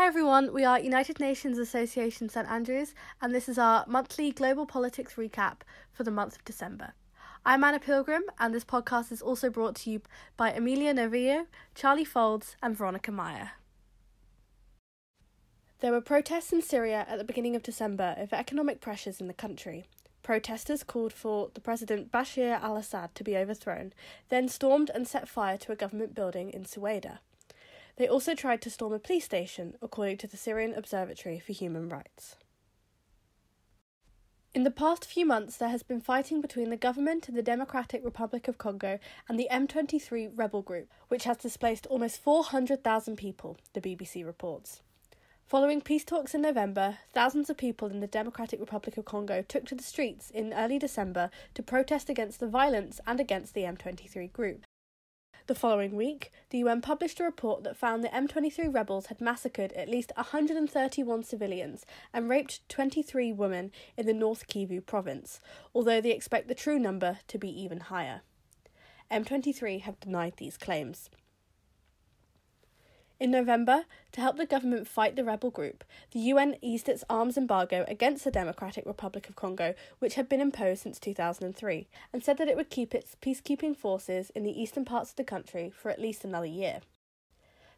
Hi everyone, we are United Nations Association St Andrews, and this is our monthly global politics recap for the month of December. I'm Anna Pilgrim, and this podcast is also brought to you by Emilia Novillo, Charli Foulds, and Veronica Meyer. There were protests in Syria at the beginning of December over economic pressures in the country. Protesters called for the President Bashar al Assad to be overthrown, then stormed and set fire to a government building in Sweida. They also tried to storm a police station, according to the Syrian Observatory for Human Rights. In the past few months, there has been fighting between the government of the Democratic Republic of Congo and the M23 rebel group, which has displaced almost 400,000 people, the BBC reports. Following peace talks in November, thousands of people in the Democratic Republic of Congo took to the streets in early December to protest against the violence and against the M23 group. The following week, the UN published a report that found the M23 rebels had massacred at least 131 civilians and raped 23 women in the North Kivu province, although they expect the true number to be even higher. M23 have denied these claims. In November, to help the government fight the rebel group, the UN eased its arms embargo against the Democratic Republic of Congo, which had been imposed since 2003, and said that it would keep its peacekeeping forces in the eastern parts of the country for at least another year.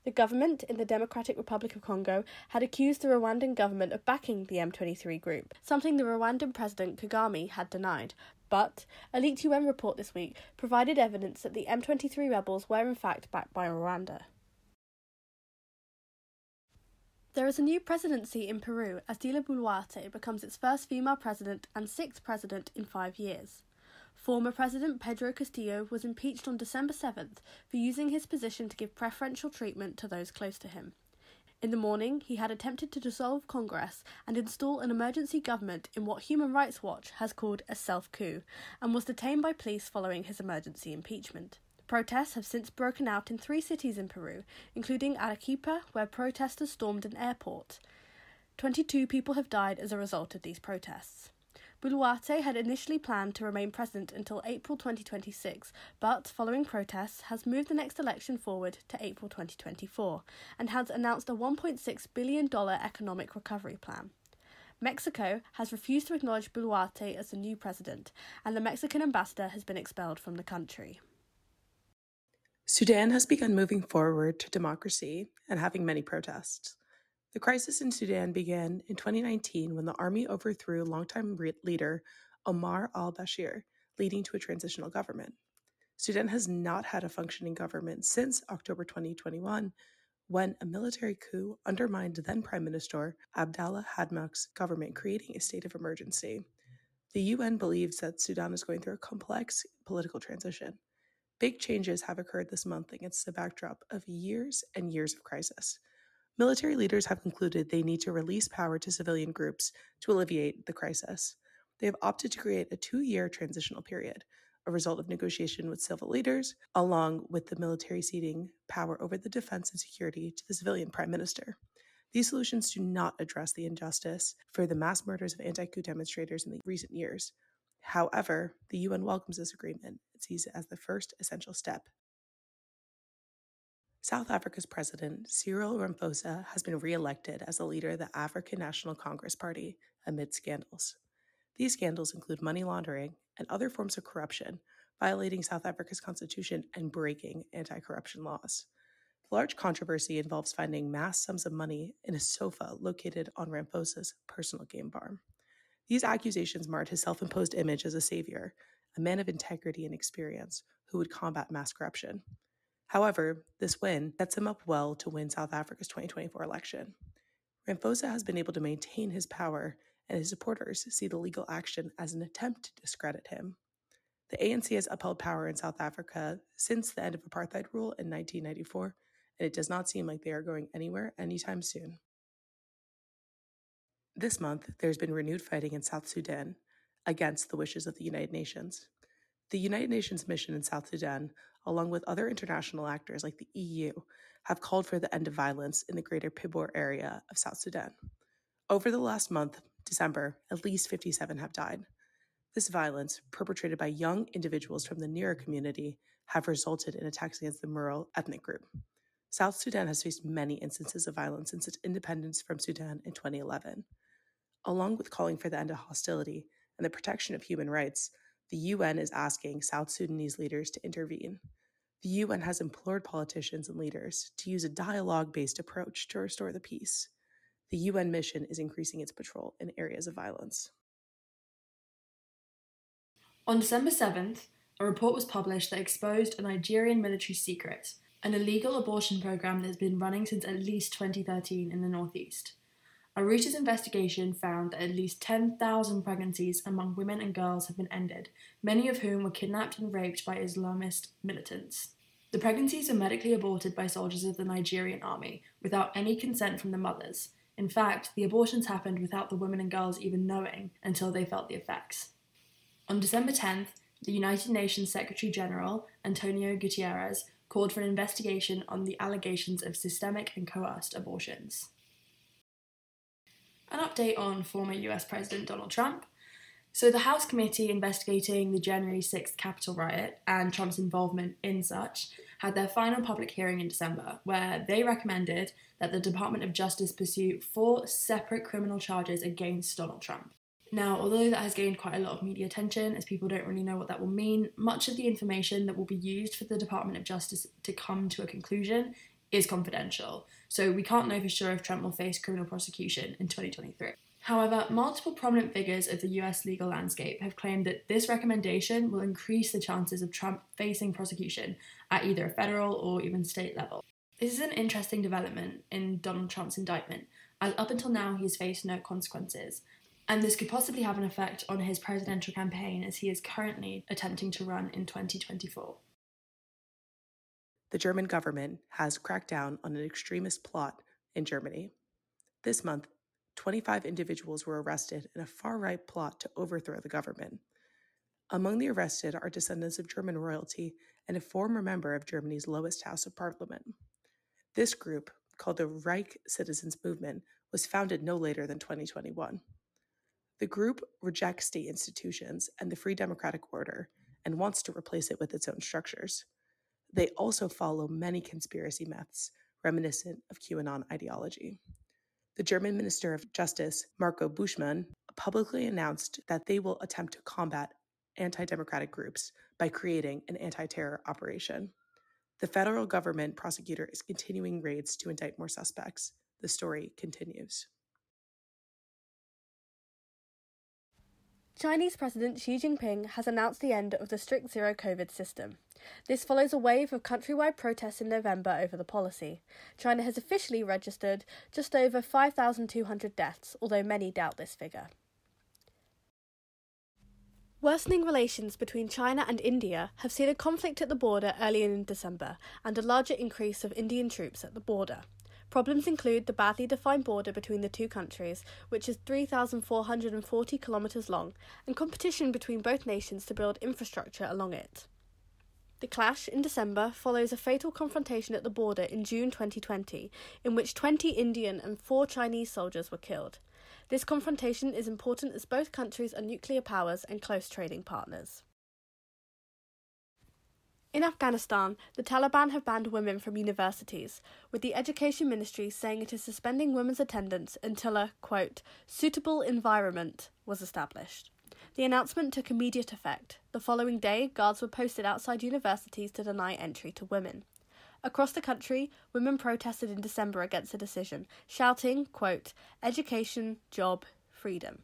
The government in the Democratic Republic of Congo had accused the Rwandan government of backing the M23 group, something the Rwandan President Kagame had denied. But a leaked UN report this week provided evidence that the M23 rebels were in fact backed by Rwanda. There is a new presidency in Peru as Dina Boluarte becomes its first female president and sixth president in five years. Former President Pedro Castillo was impeached on December 7th for using his position to give preferential treatment to those close to him. In the morning, he had attempted to dissolve Congress and install an emergency government in what Human Rights Watch has called a self coup, and was detained by police following his emergency impeachment. Protests have since broken out in three cities in Peru, including Arequipa, where protesters stormed an airport. 22 people have died as a result of these protests. Boluarte had initially planned to remain president until April 2026, but following protests has moved the next election forward to April 2024 and has announced a $1.6 billion economic recovery plan. Mexico has refused to acknowledge Boluarte as the new president, and the Mexican ambassador has been expelled from the country. Sudan has begun moving forward to democracy and having many protests. The crisis in Sudan began in 2019 when the army overthrew longtime leader Omar al Bashir, leading to a transitional government. Sudan has not had a functioning government since October 2021, when a military coup undermined then Prime Minister Abdallah Hamdok's government, creating a state of emergency. The UN believes that Sudan is going through a complex political transition. Big changes have occurred this month against the backdrop of years and years of crisis. Military leaders have concluded they need to release power to civilian groups to alleviate the crisis. They have opted to create a two year transitional period, a result of negotiation with civil leaders, along with the military ceding power over the defense and security to the civilian prime minister. These solutions do not address the injustice for the mass murders of anti coup demonstrators in the recent years, However, the UN welcomes this agreement sees it as the first essential step. South Africa's president, Cyril Ramaphosa, has been re elected as the leader of the African National Congress Party amid scandals. These scandals include money laundering and other forms of corruption, violating South Africa's constitution and breaking anti corruption laws. The large controversy involves finding mass sums of money in a sofa located on Ramaphosa's personal game farm. These accusations marred his self imposed image as a savior, a man of integrity and experience who would combat mass corruption. However, this win sets him up well to win South Africa's 2024 election. Ramaphosa has been able to maintain his power, and his supporters see the legal action as an attempt to discredit him. The ANC has upheld power in South Africa since the end of apartheid rule in 1994, and it does not seem like they are going anywhere anytime soon. This month, there's been renewed fighting in South Sudan against the wishes of the United Nations. The United Nations mission in South Sudan, along with other international actors like the EU, have called for the end of violence in the greater Pibor area of South Sudan. Over the last month, December, at least 57 have died. This violence, perpetrated by young individuals from the Nuer community, have resulted in attacks against the Murle ethnic group. South Sudan has faced many instances of violence since its independence from Sudan in 2011. Along with calling for the end of hostility and the protection of human rights, the UN is asking South Sudanese leaders to intervene. The UN has implored politicians and leaders to use a dialogue based approach to restore the peace. The UN mission is increasing its patrol in areas of violence. On December 7th, a report was published that exposed a Nigerian military secret an illegal abortion program that has been running since at least 2013 in the Northeast. A Reuters investigation found that at least 10,000 pregnancies among women and girls have been ended, many of whom were kidnapped and raped by Islamist militants. The pregnancies were medically aborted by soldiers of the Nigerian army without any consent from the mothers. In fact, the abortions happened without the women and girls even knowing until they felt the effects. On December 10th, the United Nations Secretary General, Antonio Guterres, called for an investigation on the allegations of systemic and coerced abortions. An update on former US President Donald Trump. So, the House committee investigating the January 6th Capitol riot and Trump's involvement in such had their final public hearing in December, where they recommended that the Department of Justice pursue four separate criminal charges against Donald Trump. Now, although that has gained quite a lot of media attention, as people don't really know what that will mean, much of the information that will be used for the Department of Justice to come to a conclusion is confidential, so we can't know for sure if Trump will face criminal prosecution in 2023. However, multiple prominent figures of the US legal landscape have claimed that this recommendation will increase the chances of Trump facing prosecution at either a federal or even state level. This is an interesting development in Donald Trump's indictment, as up until now he has faced no consequences, and this could possibly have an effect on his presidential campaign as he is currently attempting to run in 2024. The German government has cracked down on an extremist plot in Germany. This month, 25 individuals were arrested in a far right plot to overthrow the government. Among the arrested are descendants of German royalty and a former member of Germany's lowest house of parliament. This group, called the Reich Citizens Movement, was founded no later than 2021. The group rejects state institutions and the free democratic order and wants to replace it with its own structures. They also follow many conspiracy myths reminiscent of QAnon ideology. The German Minister of Justice, Marco Buschmann, publicly announced that they will attempt to combat anti democratic groups by creating an anti terror operation. The federal government prosecutor is continuing raids to indict more suspects. The story continues. Chinese President Xi Jinping has announced the end of the strict zero COVID system. This follows a wave of countrywide protests in November over the policy. China has officially registered just over 5,200 deaths, although many doubt this figure. Worsening relations between China and India have seen a conflict at the border earlier in December and a larger increase of Indian troops at the border. Problems include the badly defined border between the two countries, which is 3,440 kilometres long, and competition between both nations to build infrastructure along it. The clash in December follows a fatal confrontation at the border in June 2020, in which 20 Indian and 4 Chinese soldiers were killed. This confrontation is important as both countries are nuclear powers and close trading partners. In Afghanistan, the Taliban have banned women from universities, with the Education Ministry saying it is suspending women's attendance until a, quote, suitable environment was established. The announcement took immediate effect. The following day, guards were posted outside universities to deny entry to women. Across the country, women protested in December against the decision, shouting, quote, education, job, freedom.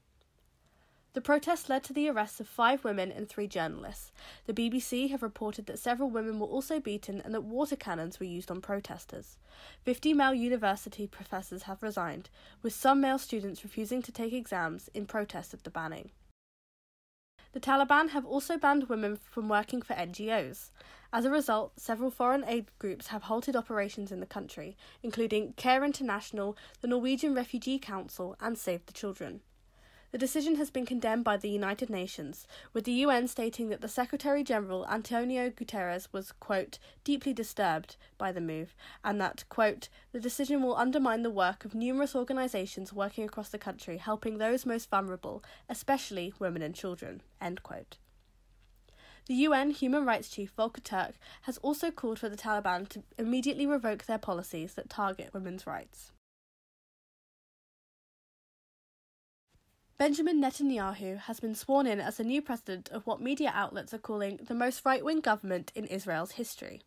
The protest led to the arrests of five women and three journalists. The BBC have reported that several women were also beaten and that water cannons were used on protesters. Fifty male university professors have resigned, with some male students refusing to take exams in protest of the banning. The Taliban have also banned women from working for NGOs. As a result, several foreign aid groups have halted operations in the country, including Care International, the Norwegian Refugee Council, and Save the Children. The decision has been condemned by the United Nations, with the UN stating that the Secretary General Antonio Guterres was, quote, deeply disturbed by the move, and that, quote, the decision will undermine the work of numerous organisations working across the country helping those most vulnerable, especially women and children, end quote. The UN Human Rights Chief Volker Turk has also called for the Taliban to immediately revoke their policies that target women's rights. Benjamin Netanyahu has been sworn in as the new president of what media outlets are calling the most right wing government in Israel's history.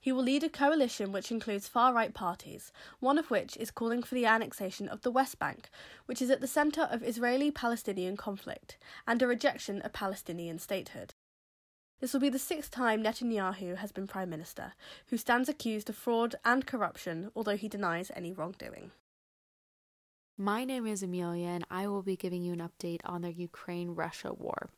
He will lead a coalition which includes far right parties, one of which is calling for the annexation of the West Bank, which is at the centre of Israeli Palestinian conflict, and a rejection of Palestinian statehood. This will be the sixth time Netanyahu has been Prime Minister, who stands accused of fraud and corruption, although he denies any wrongdoing. My name is Emilia, and I will be giving you an update on the Ukraine Russia war.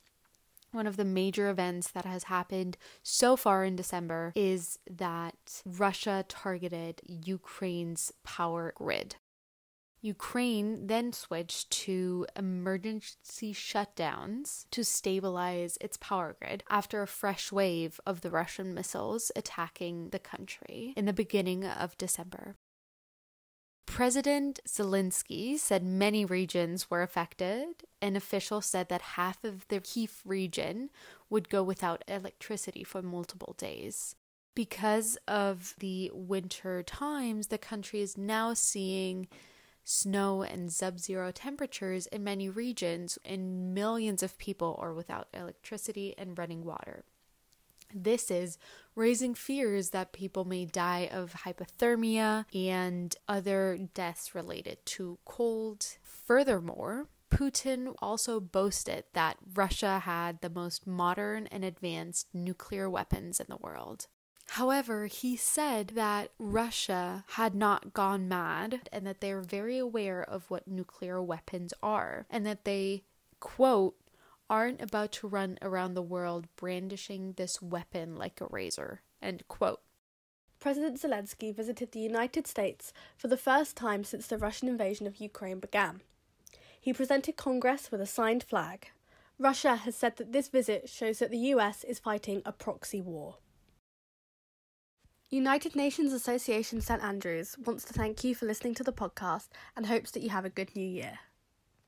One of the major events that has happened so far in December is that Russia targeted Ukraine's power grid. Ukraine then switched to emergency shutdowns to stabilize its power grid after a fresh wave of the Russian missiles attacking the country in the beginning of December. President Zelensky said many regions were affected, An official said that half of the Kiev region would go without electricity for multiple days. Because of the winter times, the country is now seeing snow and sub zero temperatures in many regions, and millions of people are without electricity and running water. This is raising fears that people may die of hypothermia and other deaths related to cold. Furthermore, Putin also boasted that Russia had the most modern and advanced nuclear weapons in the world. However, he said that Russia had not gone mad and that they are very aware of what nuclear weapons are and that they, quote, aren't about to run around the world brandishing this weapon like a razor. End quote. President Zelensky visited the United States for the first time since the Russian invasion of Ukraine began. He presented Congress with a signed flag. Russia has said that this visit shows that the US is fighting a proxy war. United Nations Association St Andrews wants to thank you for listening to the podcast and hopes that you have a good new year.